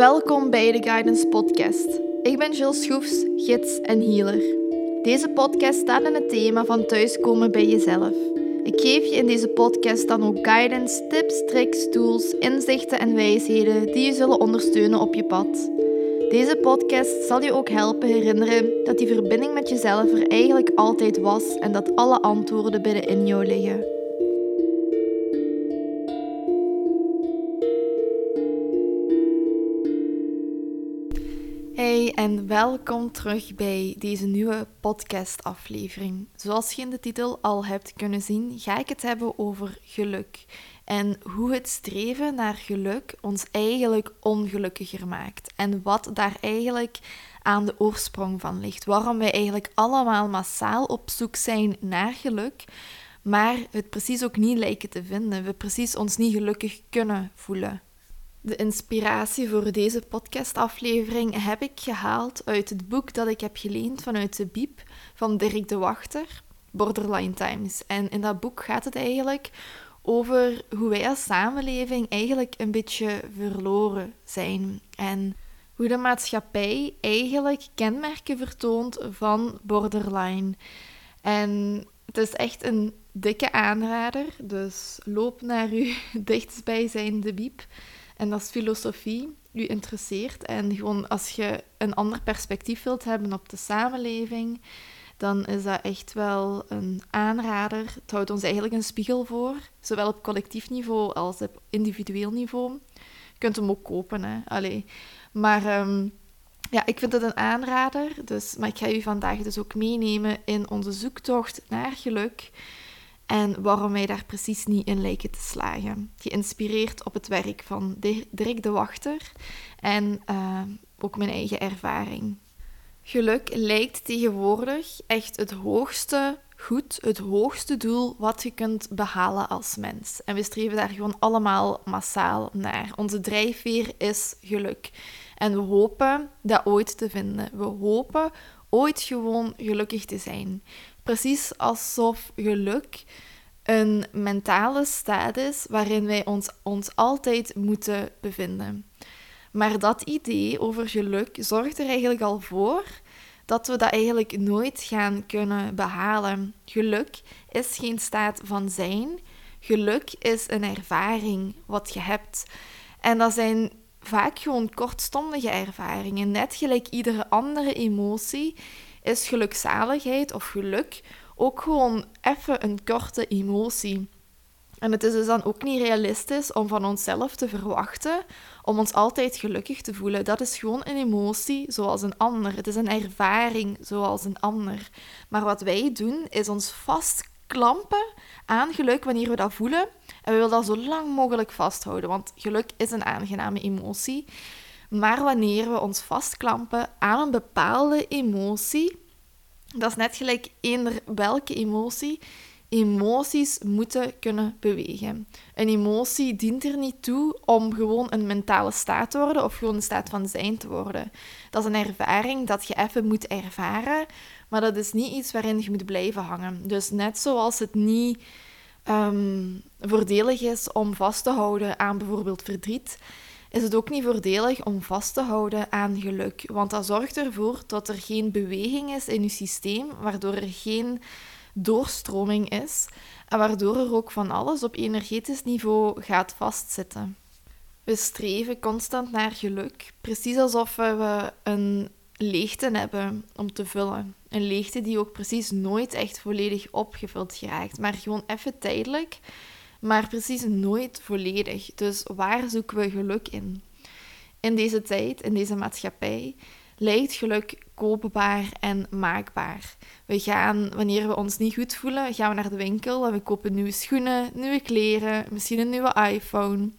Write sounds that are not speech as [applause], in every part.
Welkom bij de Guidance Podcast. Ik ben Jill Schroefs, gids en healer. Deze podcast staat in het thema van thuiskomen bij jezelf. Ik geef je in deze podcast dan ook guidance, tips, tricks, tools, inzichten en wijsheden die je zullen ondersteunen op je pad. Deze podcast zal je ook helpen herinneren dat die verbinding met jezelf er eigenlijk altijd was en dat alle antwoorden binnenin jou liggen. En welkom terug bij deze nieuwe podcast-aflevering. Zoals je in de titel al hebt kunnen zien, ga ik het hebben over geluk en hoe het streven naar geluk ons eigenlijk ongelukkiger maakt. En wat daar eigenlijk aan de oorsprong van ligt. Waarom wij eigenlijk allemaal massaal op zoek zijn naar geluk, maar het precies ook niet lijken te vinden. We precies ons niet gelukkig kunnen voelen. De inspiratie voor deze podcastaflevering heb ik gehaald uit het boek dat ik heb geleend vanuit de Biep van Dirk de Wachter, Borderline Times. En in dat boek gaat het eigenlijk over hoe wij als samenleving eigenlijk een beetje verloren zijn. En hoe de maatschappij eigenlijk kenmerken vertoont van borderline. En het is echt een dikke aanrader, dus loop naar uw [laughs] dichtstbijzijnde biep. En als filosofie u interesseert en gewoon als je een ander perspectief wilt hebben op de samenleving, dan is dat echt wel een aanrader. Het houdt ons eigenlijk een spiegel voor, zowel op collectief niveau als op individueel niveau. Je kunt hem ook kopen, hè. Allee. Maar ehm, ja, ik vind het een aanrader, dus, maar ik ga u vandaag dus ook meenemen in onze zoektocht naar geluk en waarom wij daar precies niet in lijken te slagen. Geïnspireerd op het werk van Dirk de Wachter en uh, ook mijn eigen ervaring. Geluk lijkt tegenwoordig echt het hoogste goed, het hoogste doel wat je kunt behalen als mens. En we streven daar gewoon allemaal massaal naar. Onze drijfveer is geluk. En we hopen dat ooit te vinden. We hopen ooit gewoon gelukkig te zijn. Precies alsof geluk een mentale staat is waarin wij ons, ons altijd moeten bevinden. Maar dat idee over geluk zorgt er eigenlijk al voor dat we dat eigenlijk nooit gaan kunnen behalen. Geluk is geen staat van zijn. Geluk is een ervaring wat je hebt. En dat zijn vaak gewoon kortstondige ervaringen. Net gelijk iedere andere emotie is gelukzaligheid of geluk ook gewoon even een korte emotie. En het is dus dan ook niet realistisch om van onszelf te verwachten om ons altijd gelukkig te voelen. Dat is gewoon een emotie zoals een ander. Het is een ervaring zoals een ander. Maar wat wij doen is ons vastklampen aan geluk wanneer we dat voelen. En we willen dat zo lang mogelijk vasthouden, want geluk is een aangename emotie. Maar wanneer we ons vastklampen aan een bepaalde emotie, dat is net gelijk eender welke emotie. Emoties moeten kunnen bewegen. Een emotie dient er niet toe om gewoon een mentale staat te worden of gewoon een staat van zijn te worden. Dat is een ervaring dat je even moet ervaren, maar dat is niet iets waarin je moet blijven hangen. Dus net zoals het niet um, voordelig is om vast te houden aan bijvoorbeeld verdriet, is het ook niet voordelig om vast te houden aan geluk. Want dat zorgt ervoor dat er geen beweging is in je systeem, waardoor er geen doorstroming is en waardoor er ook van alles op energetisch niveau gaat vastzitten. We streven constant naar geluk, precies alsof we een leegte hebben om te vullen. Een leegte die ook precies nooit echt volledig opgevuld geraakt, maar gewoon even tijdelijk maar precies nooit volledig. Dus waar zoeken we geluk in? In deze tijd, in deze maatschappij, lijkt geluk koopbaar en maakbaar. We gaan, wanneer we ons niet goed voelen, gaan we naar de winkel en we kopen nieuwe schoenen, nieuwe kleren, misschien een nieuwe iPhone.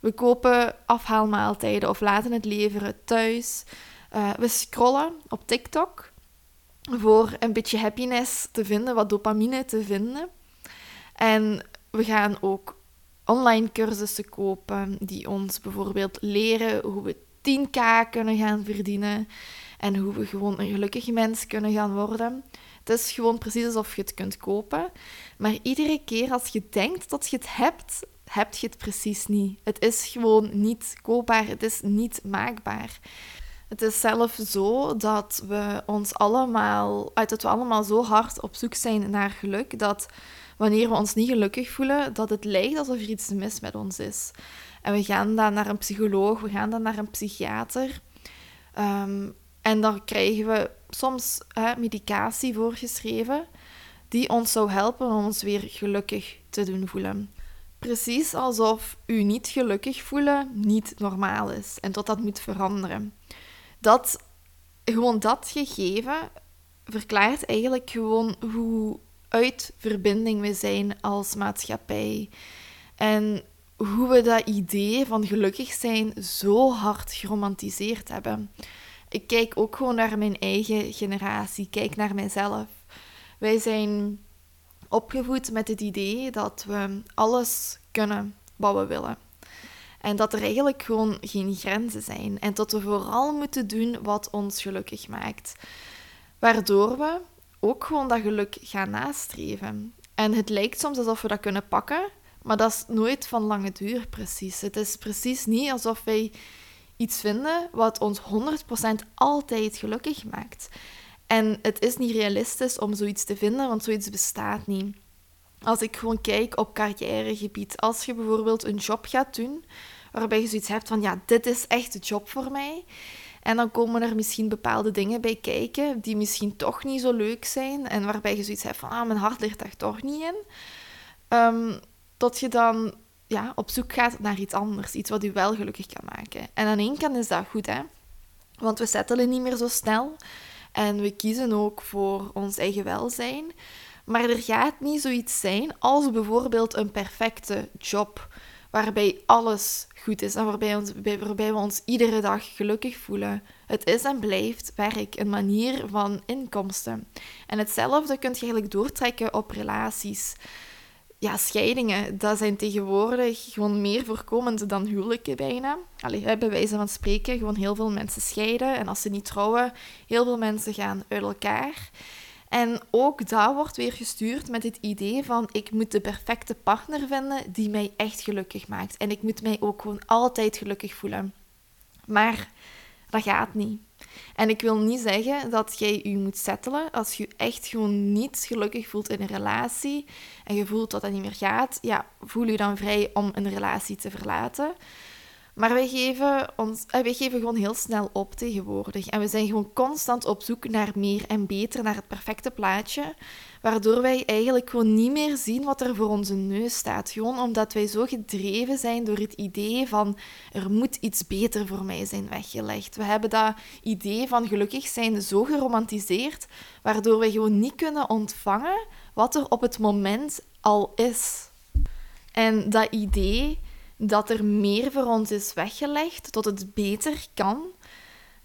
We kopen afhaalmaaltijden of laten het leveren thuis. Uh, we scrollen op TikTok voor een beetje happiness te vinden, wat dopamine te vinden. En we gaan ook online cursussen kopen die ons bijvoorbeeld leren hoe we 10k kunnen gaan verdienen en hoe we gewoon een gelukkig mens kunnen gaan worden. Het is gewoon precies alsof je het kunt kopen. Maar iedere keer als je denkt dat je het hebt, heb je het precies niet. Het is gewoon niet koopbaar, het is niet maakbaar. Het is zelf zo dat we ons allemaal, uit dat we allemaal zo hard op zoek zijn naar geluk, dat wanneer we ons niet gelukkig voelen, dat het lijkt alsof er iets mis met ons is. En we gaan dan naar een psycholoog, we gaan dan naar een psychiater. Ehm, en dan krijgen we soms medicatie voorgeschreven die ons zou helpen om ons weer gelukkig te doen voelen. Precies alsof u niet gelukkig voelen niet normaal is en tot dat moet veranderen. Dat, gewoon dat gegeven verklaart eigenlijk gewoon hoe uit verbinding we zijn als maatschappij. En hoe we dat idee van gelukkig zijn zo hard geromantiseerd hebben. Ik kijk ook gewoon naar mijn eigen generatie, kijk naar mijzelf. Wij zijn opgevoed met het idee dat we alles kunnen wat we willen. En dat er eigenlijk gewoon geen grenzen zijn. En dat we vooral moeten doen wat ons gelukkig maakt. Waardoor we ook gewoon dat geluk gaan nastreven. En het lijkt soms alsof we dat kunnen pakken, maar dat is nooit van lange duur precies. Het is precies niet alsof wij iets vinden wat ons 100% altijd gelukkig maakt. En het is niet realistisch om zoiets te vinden, want zoiets bestaat niet. Als ik gewoon kijk op carrièregebied, als je bijvoorbeeld een job gaat doen waarbij je zoiets hebt van ja, dit is echt de job voor mij. En dan komen er misschien bepaalde dingen bij kijken die misschien toch niet zo leuk zijn en waarbij je zoiets hebt van ah, mijn hart ligt daar toch niet in. Um, tot je dan ja, op zoek gaat naar iets anders, iets wat je wel gelukkig kan maken. En aan één kant is dat goed, hè? Want we settelen niet meer zo snel en we kiezen ook voor ons eigen welzijn. Maar er gaat niet zoiets zijn als bijvoorbeeld een perfecte job waarbij alles goed is en waarbij, waarbij we ons iedere dag gelukkig voelen. Het is en blijft werk, een manier van inkomsten. En hetzelfde kun je eigenlijk doortrekken op relaties ja, scheidingen, dat zijn tegenwoordig gewoon meer voorkomend dan huwelijken bijna. Allee, bij wijze van spreken, gewoon heel veel mensen scheiden. En als ze niet trouwen, heel veel mensen gaan uit elkaar. En ook dat wordt weer gestuurd met het idee van ik moet de perfecte partner vinden die mij echt gelukkig maakt. En ik moet mij ook gewoon altijd gelukkig voelen. Maar dat gaat niet. En ik wil niet zeggen dat jij je moet settelen als je echt gewoon niet gelukkig voelt in een relatie en je voelt dat dat niet meer gaat. Ja, voel je dan vrij om een relatie te verlaten. Maar wij geven, ons, eh, wij geven gewoon heel snel op tegenwoordig. En we zijn gewoon constant op zoek naar meer en beter, naar het perfecte plaatje. Waardoor wij eigenlijk gewoon niet meer zien wat er voor onze neus staat. Gewoon omdat wij zo gedreven zijn door het idee van er moet iets beter voor mij zijn weggelegd. We hebben dat idee van gelukkig zijn zo geromantiseerd, waardoor wij gewoon niet kunnen ontvangen wat er op het moment al is. En dat idee dat er meer voor ons is weggelegd, tot het beter kan,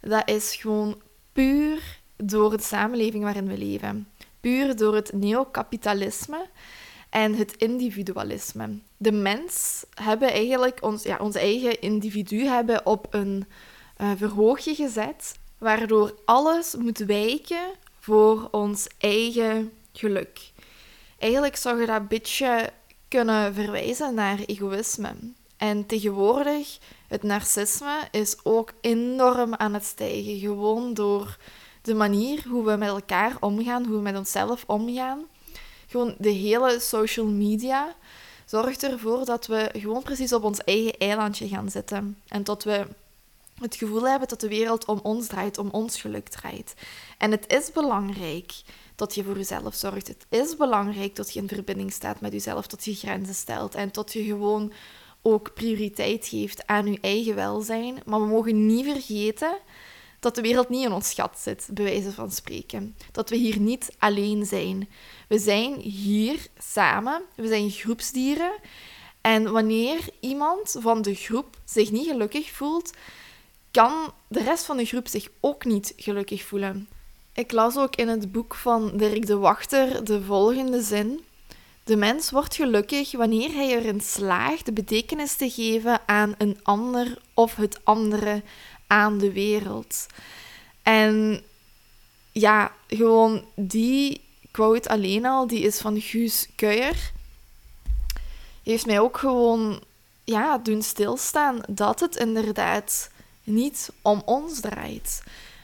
dat is gewoon puur door de samenleving waarin we leven. Puur door het neokapitalisme en het individualisme. De mens hebben eigenlijk ons, ja, ons eigen individu hebben op een uh, verhoogje gezet, waardoor alles moet wijken voor ons eigen geluk. Eigenlijk zou je dat een beetje kunnen verwijzen naar egoïsme. En tegenwoordig, het narcisme is ook enorm aan het stijgen. Gewoon door de manier hoe we met elkaar omgaan, hoe we met onszelf omgaan. Gewoon de hele social media zorgt ervoor dat we gewoon precies op ons eigen eilandje gaan zitten. En dat we het gevoel hebben dat de wereld om ons draait, om ons geluk draait. En het is belangrijk dat je voor jezelf zorgt. Het is belangrijk dat je in verbinding staat met jezelf, dat je grenzen stelt en dat je gewoon ook prioriteit geeft aan je eigen welzijn. Maar we mogen niet vergeten dat de wereld niet in ons schat zit, bij wijze van spreken. Dat we hier niet alleen zijn. We zijn hier samen, we zijn groepsdieren. En wanneer iemand van de groep zich niet gelukkig voelt, kan de rest van de groep zich ook niet gelukkig voelen. Ik las ook in het boek van Dirk de Wachter de volgende zin. De mens wordt gelukkig wanneer hij erin slaagt de betekenis te geven aan een ander of het andere aan de wereld. En ja, gewoon die quote alleen al, die is van Guus Kuijer. heeft mij ook gewoon ja, doen stilstaan dat het inderdaad niet om ons draait.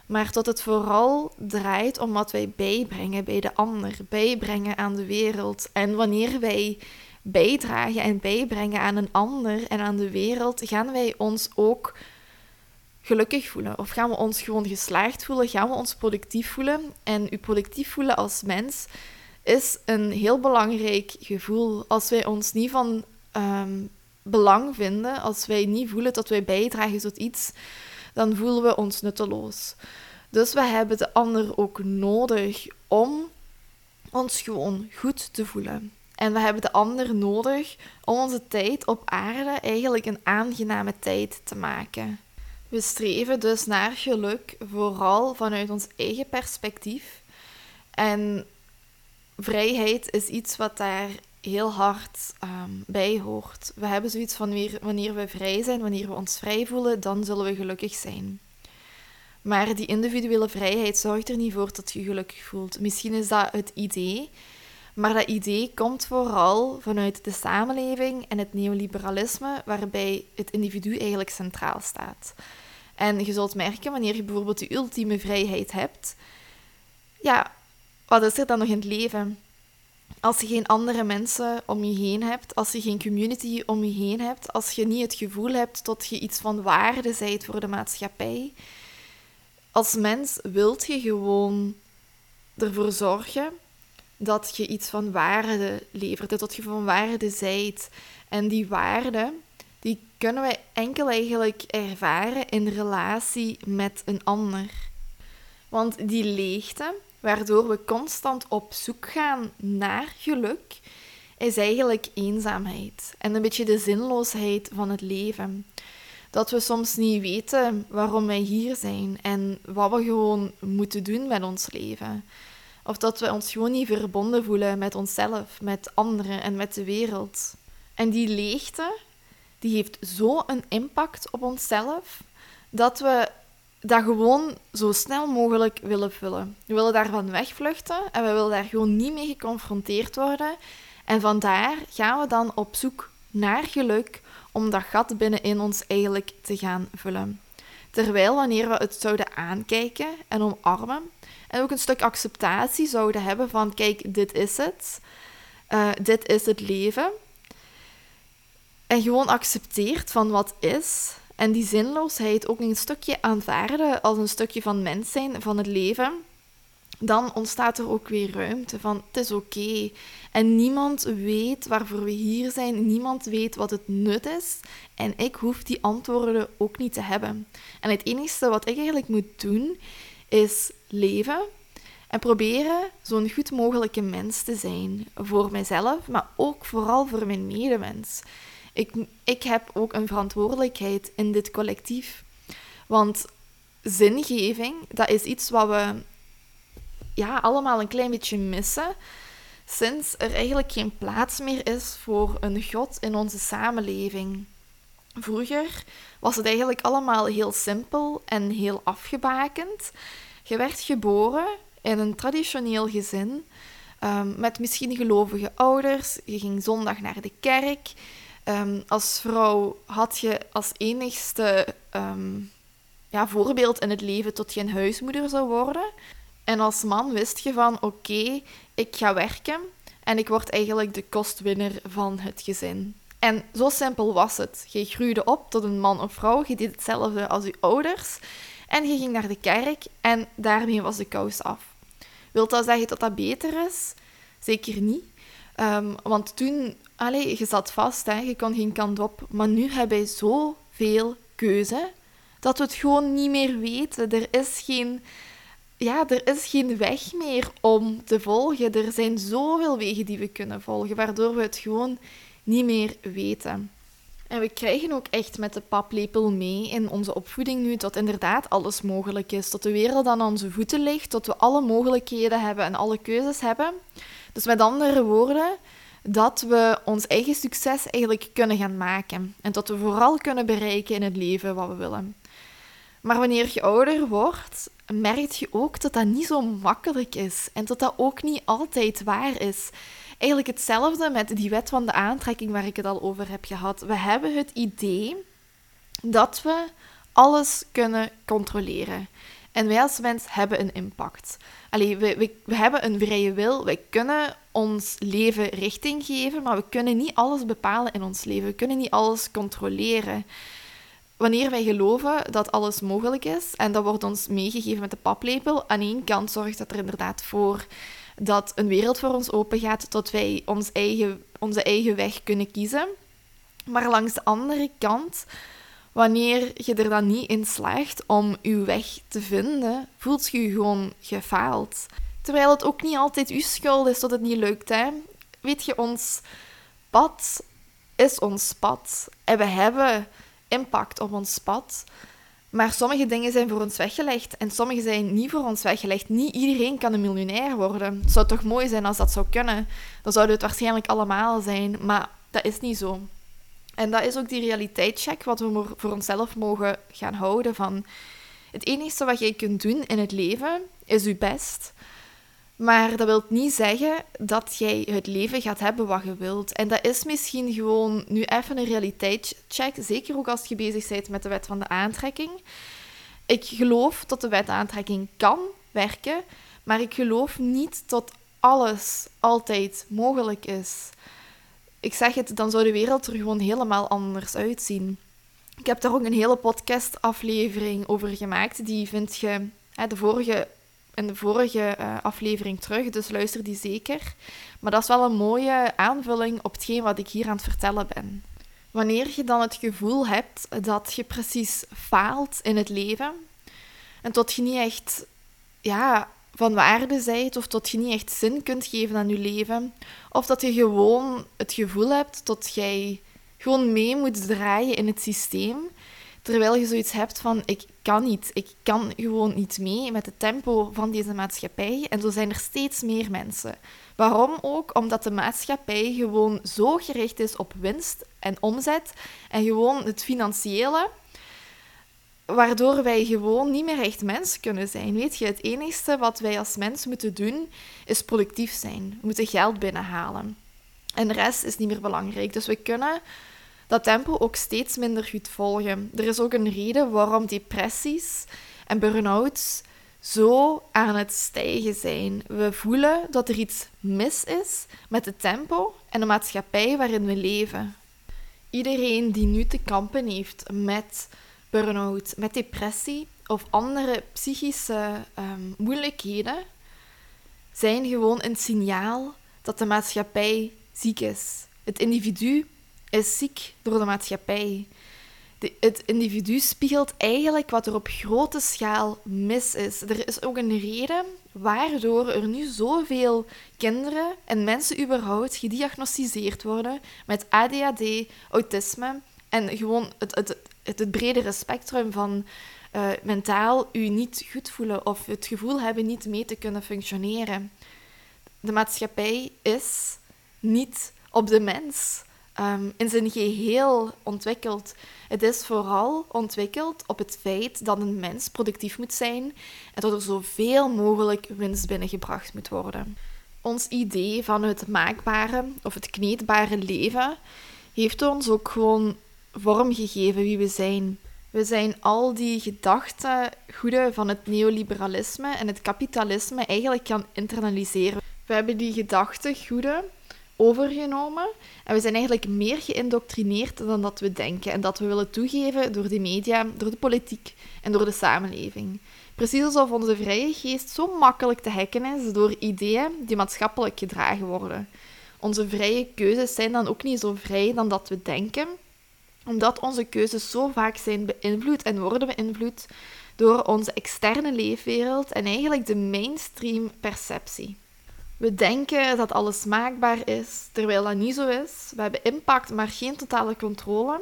Maar dat het vooral draait om wat wij bijbrengen bij de ander, bijbrengen aan de wereld. En wanneer wij bijdragen en bijbrengen aan een ander en aan de wereld, gaan wij ons ook gelukkig voelen? Of gaan we ons gewoon geslaagd voelen? Gaan we ons productief voelen? En u productief voelen als mens is een heel belangrijk gevoel. Als wij ons niet van ehm, belang vinden, als wij niet voelen dat wij bijdragen tot iets, dan voelen we ons nutteloos. Dus we hebben de ander ook nodig om ons gewoon goed te voelen. En we hebben de ander nodig om onze tijd op aarde eigenlijk een aangename tijd te maken. We streven dus naar geluk vooral vanuit ons eigen perspectief. En vrijheid is iets wat daar heel hard um, bij hoort. We hebben zoiets van wanneer, wanneer we vrij zijn, wanneer we ons vrij voelen, dan zullen we gelukkig zijn. Maar die individuele vrijheid zorgt er niet voor dat je gelukkig voelt. Misschien is dat het idee, maar dat idee komt vooral vanuit de samenleving en het neoliberalisme, waarbij het individu eigenlijk centraal staat. En je zult merken, wanneer je bijvoorbeeld de ultieme vrijheid hebt, ja, wat is er dan nog in het leven? Als je geen andere mensen om je heen hebt, als je geen community om je heen hebt, als je niet het gevoel hebt dat je iets van waarde zijt voor de maatschappij, als mens wilt je gewoon ervoor zorgen dat je iets van waarde levert, dat je van waarde zijt. En die waarde, die kunnen wij enkel eigenlijk ervaren in relatie met een ander. Want die leegte, waardoor we constant op zoek gaan naar geluk, is eigenlijk eenzaamheid en een beetje de zinloosheid van het leven. Dat we soms niet weten waarom wij hier zijn en wat we gewoon moeten doen met ons leven. Of dat we ons gewoon niet verbonden voelen met onszelf, met anderen en met de wereld. En die leegte, die heeft zo'n impact op onszelf, dat we dat gewoon zo snel mogelijk willen vullen. We willen daarvan wegvluchten en we willen daar gewoon niet mee geconfronteerd worden. En vandaar gaan we dan op zoek naar geluk om dat gat binnenin ons eigenlijk te gaan vullen. Terwijl wanneer we het zouden aankijken en omarmen en ook een stuk acceptatie zouden hebben van kijk, dit is het, uh, dit is het leven. En gewoon accepteert van wat is en die zinloosheid ook een stukje aanvaarden als een stukje van mens zijn, van het leven, dan ontstaat er ook weer ruimte van het is oké. En niemand weet waarvoor we hier zijn, niemand weet wat het nut is. En ik hoef die antwoorden ook niet te hebben. En het enige wat ik eigenlijk moet doen, is leven en proberen zo'n goed mogelijke mens te zijn. Voor mijzelf, maar ook vooral voor mijn medemens. Ik, ik heb ook een verantwoordelijkheid in dit collectief. Want zingeving, dat is iets wat we ja, allemaal een klein beetje missen. Sinds er eigenlijk geen plaats meer is voor een God in onze samenleving. Vroeger was het eigenlijk allemaal heel simpel en heel afgebakend. Je werd geboren in een traditioneel gezin um, met misschien gelovige ouders. Je ging zondag naar de kerk. Um, als vrouw had je als enigste um, ja, voorbeeld in het leven tot je een huismoeder zou worden. En als man wist je van oké, ik ga werken en ik word eigenlijk de kostwinner van het gezin. En zo simpel was het. Je groeide op tot een man of vrouw, je deed hetzelfde als je ouders en je ging naar de kerk en daarmee was de kous af. Wilt dat zeggen dat dat beter is? Zeker niet. Um, want toen, allez, je zat vast, hè, je kon geen kant op. Maar nu hebben wij zoveel keuze dat we het gewoon niet meer weten. Er is geen, ja, er is geen weg meer om te volgen. Er zijn zoveel wegen die we kunnen volgen, waardoor we het gewoon niet meer weten. En we krijgen ook echt met de paplepel mee in onze opvoeding nu dat inderdaad alles mogelijk is. Dat de wereld aan onze voeten ligt, dat we alle mogelijkheden hebben en alle keuzes hebben. Dus met andere woorden, dat we ons eigen succes eigenlijk kunnen gaan maken. En dat we vooral kunnen bereiken in het leven wat we willen. Maar wanneer je ouder wordt, merk je ook dat dat niet zo makkelijk is. En dat dat ook niet altijd waar is. eigenlijk hetzelfde met die wet van de aantrekking waar ik het al over heb gehad. We hebben het idee dat we alles kunnen controleren. En wij als mens hebben een impact. Allee, we, we, we hebben een vrije wil. Wij kunnen ons leven richting geven, maar we kunnen niet alles bepalen in ons leven. We kunnen niet alles controleren. Wanneer wij geloven dat alles mogelijk is, en dat wordt ons meegegeven met de paplepel, aan één kant zorgt dat er inderdaad voor dat een wereld voor ons open gaat, dat wij ons eigen, onze eigen weg kunnen kiezen. Maar langs de andere kant Wanneer je er dan niet in slaagt om je weg te vinden, voelt je je gewoon gefaald. Terwijl het ook niet altijd uw schuld is dat het niet lukt. Hè? Weet je, ons pad is ons pad. En we hebben impact op ons pad. Maar sommige dingen zijn voor ons weggelegd en sommige zijn niet voor ons weggelegd. Niet iedereen kan een miljonair worden. Het zou toch mooi zijn als dat zou kunnen. Dan zouden het waarschijnlijk allemaal zijn, maar dat is niet zo. En dat is ook die realiteitscheck wat we voor onszelf mogen gaan houden van... Het enige wat jij kunt doen in het leven is je best. Maar dat wil niet zeggen dat jij het leven gaat hebben wat je wilt. En dat is misschien gewoon nu even een realiteitscheck. Zeker ook als je bezig bent met de wet van de aantrekking. Ik geloof dat de wet aantrekking kan werken, maar ik geloof niet dat alles altijd mogelijk is ik zeg het, dan zou de wereld er gewoon helemaal anders uitzien. Ik heb daar ook een hele podcastaflevering over gemaakt. Die vind je hè, de vorige, in de vorige uh, aflevering terug, dus luister die zeker. Maar dat is wel een mooie aanvulling op hetgeen wat ik hier aan het vertellen ben. Wanneer je dan het gevoel hebt dat je precies faalt in het leven en tot je niet echt ja, van waarde zijt of dat je niet echt zin kunt geven aan je leven. Of dat je gewoon het gevoel hebt dat jij gewoon mee moet draaien in het systeem. Terwijl je zoiets hebt van, ik kan niet. Ik kan gewoon niet mee met het tempo van deze maatschappij. En zo zijn er steeds meer mensen. Waarom ook? Omdat de maatschappij gewoon zo gericht is op winst en omzet. En gewoon het financiële waardoor wij gewoon niet meer echt mens kunnen zijn. Weet je, het enige wat wij als mens moeten doen, is productief zijn. We moeten geld binnenhalen. En de rest is niet meer belangrijk. Dus we kunnen dat tempo ook steeds minder goed volgen. Er is ook een reden waarom depressies en burn-outs zo aan het stijgen zijn. We voelen dat er iets mis is met het tempo en de maatschappij waarin we leven. Iedereen die nu te kampen heeft met burn-out, met depressie of andere psychische ehm, moeilijkheden, zijn gewoon een signaal dat de maatschappij ziek is. Het individu is ziek door de maatschappij. De, het individu spiegelt eigenlijk wat er op grote schaal mis is. Er is ook een reden waardoor er nu zoveel kinderen en mensen überhaupt gediagnosticeerd worden met ADHD, autisme en gewoon het, het, het, bredere spectrum van uh, mentaal u niet goed voelen of het gevoel hebben niet mee te kunnen functioneren. De maatschappij is niet op de mens um, in zijn geheel ontwikkeld. Het is vooral ontwikkeld op het feit dat een mens productief moet zijn en dat er zoveel mogelijk winst binnengebracht moet worden. Ons idee van het maakbare of het kneedbare leven heeft ons ook gewoon vormgegeven wie we zijn. We zijn al die gedachtegoeden van het neoliberalisme en het kapitalisme eigenlijk gaan internaliseren. We hebben die gedachtegoeden overgenomen en we zijn eigenlijk meer geïndoctrineerd dan dat we denken en dat we willen toegeven door de media, door de politiek en door de samenleving. Precies alsof onze vrije geest zo makkelijk te hacken is door ideeën die maatschappelijk gedragen worden. Onze vrije keuzes zijn dan ook niet zo vrij dan dat we denken omdat onze keuzes zo vaak zijn beïnvloed en worden beïnvloed door onze externe leefwereld en eigenlijk de mainstream perceptie. We denken dat alles maakbaar is, terwijl dat niet zo is. We hebben impact, maar geen totale controle.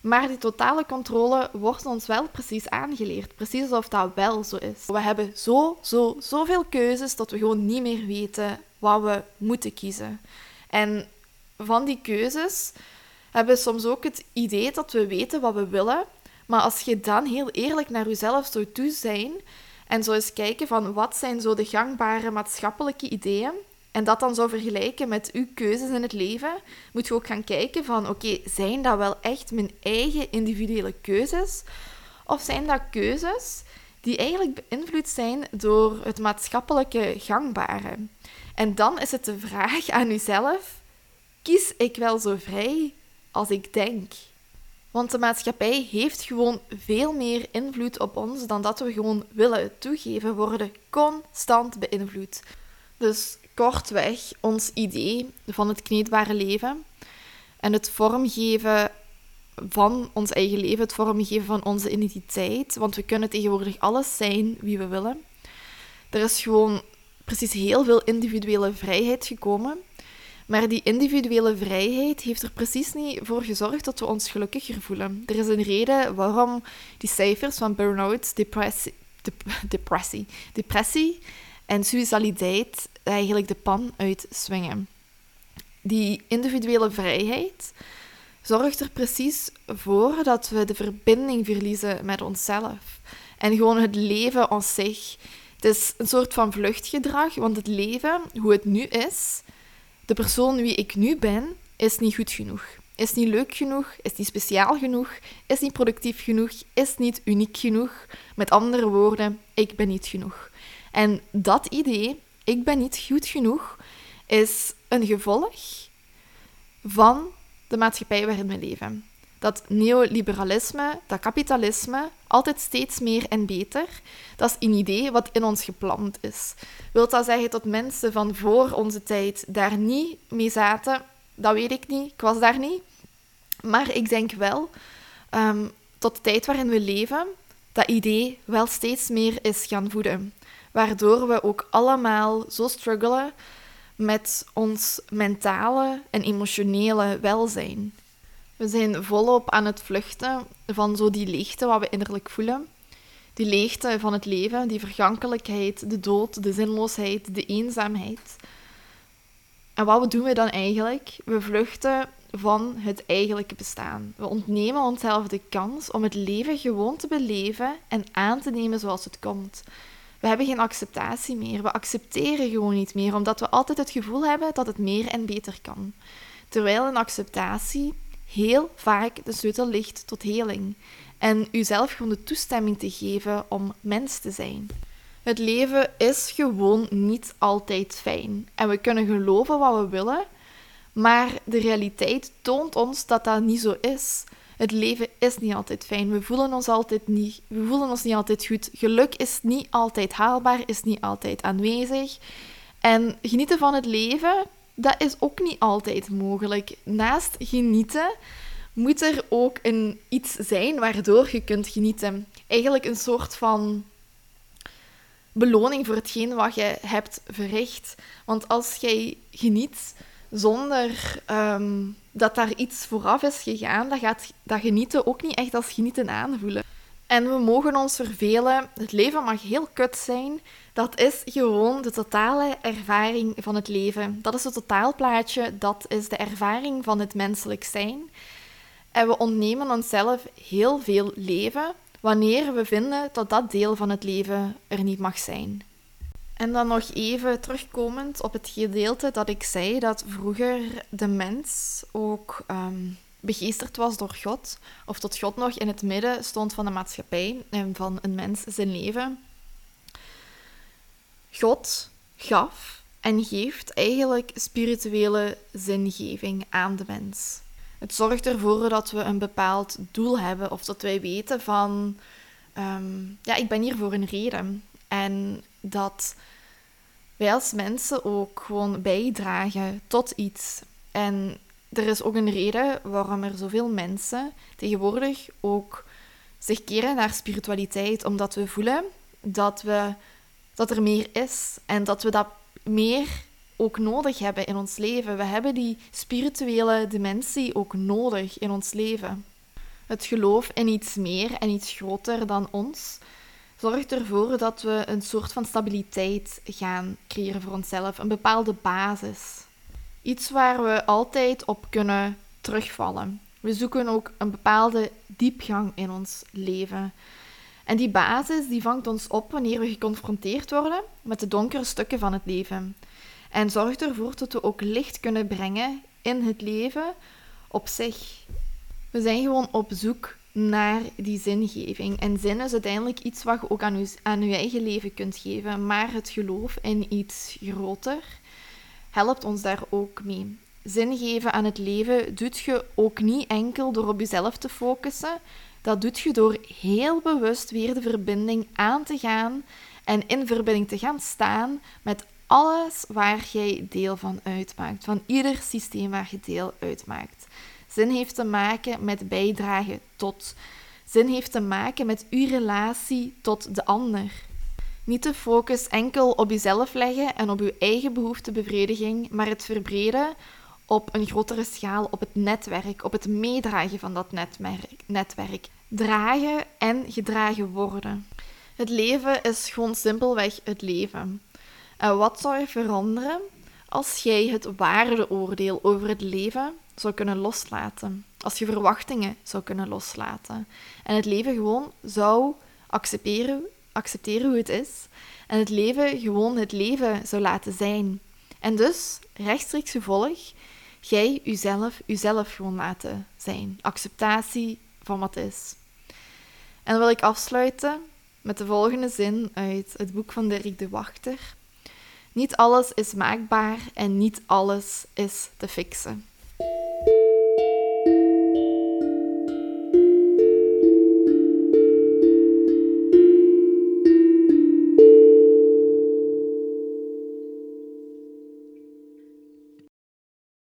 Maar die totale controle wordt ons wel precies aangeleerd. Precies alsof dat wel zo is. We hebben zo, zo, zoveel keuzes dat we gewoon niet meer weten wat we moeten kiezen. En van die keuzes hebben soms ook het idee dat we weten wat we willen. Maar als je dan heel eerlijk naar jezelf zou toe zijn en zo eens kijken van wat zijn zo de gangbare maatschappelijke ideeën en dat dan zou vergelijken met uw keuzes in het leven, moet je ook gaan kijken van oké, zijn dat wel echt mijn eigen individuele keuzes? Of zijn dat keuzes die eigenlijk beïnvloed zijn door het maatschappelijke gangbare? En dan is het de vraag aan uzelf, kies ik wel zo vrij als ik denk? Want de maatschappij heeft gewoon veel meer invloed op ons dan dat we gewoon willen toegeven. Worden constant beïnvloed. Dus kortweg, ons idee van het kneedbare leven en het vormgeven van ons eigen leven, het vormgeven van onze identiteit. Want we kunnen tegenwoordig alles zijn wie we willen. Er is gewoon precies heel veel individuele vrijheid gekomen. Maar die individuele vrijheid heeft er precies niet voor gezorgd dat we ons gelukkiger voelen. Er is een reden waarom die cijfers van burn-out, depressie, [laughs] depressie, depressie en suicidaliteit eigenlijk de pan uitswingen. Die individuele vrijheid zorgt er precies voor dat we de verbinding verliezen met onszelf. En gewoon het leven aan zich. Het is een soort van vluchtgedrag, want het leven, hoe het nu is, de persoon wie ik nu ben, is niet goed genoeg. Is niet leuk genoeg, is niet speciaal genoeg, is niet productief genoeg, is niet uniek genoeg. Met andere woorden, ik ben niet genoeg. En dat idee, ik ben niet goed genoeg, is een gevolg van de maatschappij waarin we leven. Dat neoliberalisme, dat kapitalisme, altijd steeds meer en beter, dat is een idee wat in ons geplant is. Wilt dat zeggen dat mensen van voor onze tijd daar niet mee zaten? Dat weet ik niet, ik was daar niet. Maar ik denk wel, um, tot de tijd waarin we leven, dat idee wel steeds meer is gaan voeden. Waardoor we ook allemaal zo struggelen met ons mentale en emotionele welzijn. We zijn volop aan het vluchten van zo die leegte wat we innerlijk voelen. Die leegte van het leven, die vergankelijkheid, de dood, de zinloosheid, de eenzaamheid. En wat doen we dan eigenlijk? We vluchten van het eigenlijke bestaan. We ontnemen onszelf de kans om het leven gewoon te beleven en aan te nemen zoals het komt. We hebben geen acceptatie meer. We accepteren gewoon niet meer, omdat we altijd het gevoel hebben dat het meer en beter kan. Terwijl een acceptatie heel vaak de sleutel ligt tot heling. En uzelf gewoon de toestemming te geven om mens te zijn. Het leven is gewoon niet altijd fijn. En we kunnen geloven wat we willen, maar de realiteit toont ons dat dat niet zo is. Het leven is niet altijd fijn. We voelen ons altijd niet, we voelen ons niet altijd goed. Geluk is niet altijd haalbaar, is niet altijd aanwezig. En genieten van het leven, dat is ook niet altijd mogelijk. Naast genieten moet er ook een, iets zijn waardoor je kunt genieten. Eigenlijk een soort van beloning voor hetgeen wat je hebt verricht. Want als jij geniet zonder ehm, dat daar iets vooraf is gegaan, dan gaat dat genieten ook niet echt als genieten aanvoelen. En we mogen ons vervelen. Het leven mag heel kut zijn. Dat is gewoon de totale ervaring van het leven. Dat is het totaalplaatje. Dat is de ervaring van het menselijk zijn. En we ontnemen onszelf heel veel leven wanneer we vinden dat dat deel van het leven er niet mag zijn. En dan nog even terugkomend op het gedeelte dat ik zei dat vroeger de mens ook um, begeesterd was door God, of tot God nog in het midden stond van de maatschappij en van een mens zijn leven. God gaf en geeft eigenlijk spirituele zingeving aan de mens. Het zorgt ervoor dat we een bepaald doel hebben of dat wij weten van, um, ja, ik ben hier voor een reden. En dat wij als mensen ook gewoon bijdragen tot iets. En er is ook een reden waarom er zoveel mensen tegenwoordig ook zich keren naar spiritualiteit, omdat we voelen dat, we, dat er meer is en dat we dat meer ook nodig hebben in ons leven. We hebben die spirituele dimensie ook nodig in ons leven. Het geloof in iets meer en iets groter dan ons zorgt ervoor dat we een soort van stabiliteit gaan creëren voor onszelf, een bepaalde basis. Iets waar we altijd op kunnen terugvallen. We zoeken ook een bepaalde diepgang in ons leven. En die basis die vangt ons op wanneer we geconfronteerd worden met de donkere stukken van het leven. En zorgt ervoor dat we ook licht kunnen brengen in het leven op zich. We zijn gewoon op zoek naar die zingeving. En zin is uiteindelijk iets wat je ook aan je, aan eigen leven kunt geven. Maar het geloof in iets groter helpt ons daar ook mee. Zin geven aan het leven doet je ook niet enkel door op jezelf te focussen. Dat doet je door heel bewust weer de verbinding aan te gaan en in verbinding te gaan staan met alles waar jij deel van uitmaakt, van ieder systeem waar je deel uitmaakt. Zin heeft te maken met bijdragen tot. Zin heeft te maken met uw relatie tot de ander. Niet de focus enkel op jezelf leggen en op uw eigen behoeftebevrediging, maar het verbreden op een grotere schaal op het netwerk, op het meedragen van dat netwerk. Dragen en gedragen worden. Het leven is gewoon simpelweg het leven. En wat zou er veranderen als jij het waardeoordeel over het leven zou kunnen loslaten? Als je verwachtingen zou kunnen loslaten en het leven gewoon zou accepteren, accepteren hoe het is en het leven gewoon het leven zou laten zijn. En dus, rechtstreeks gevolg, jij jezelf, jezelf gewoon laten zijn. Acceptatie wat is. En dan wil ik afsluiten met de volgende zin uit het boek van Dirk de Wachter. Niet alles is maakbaar en niet alles is te fixen.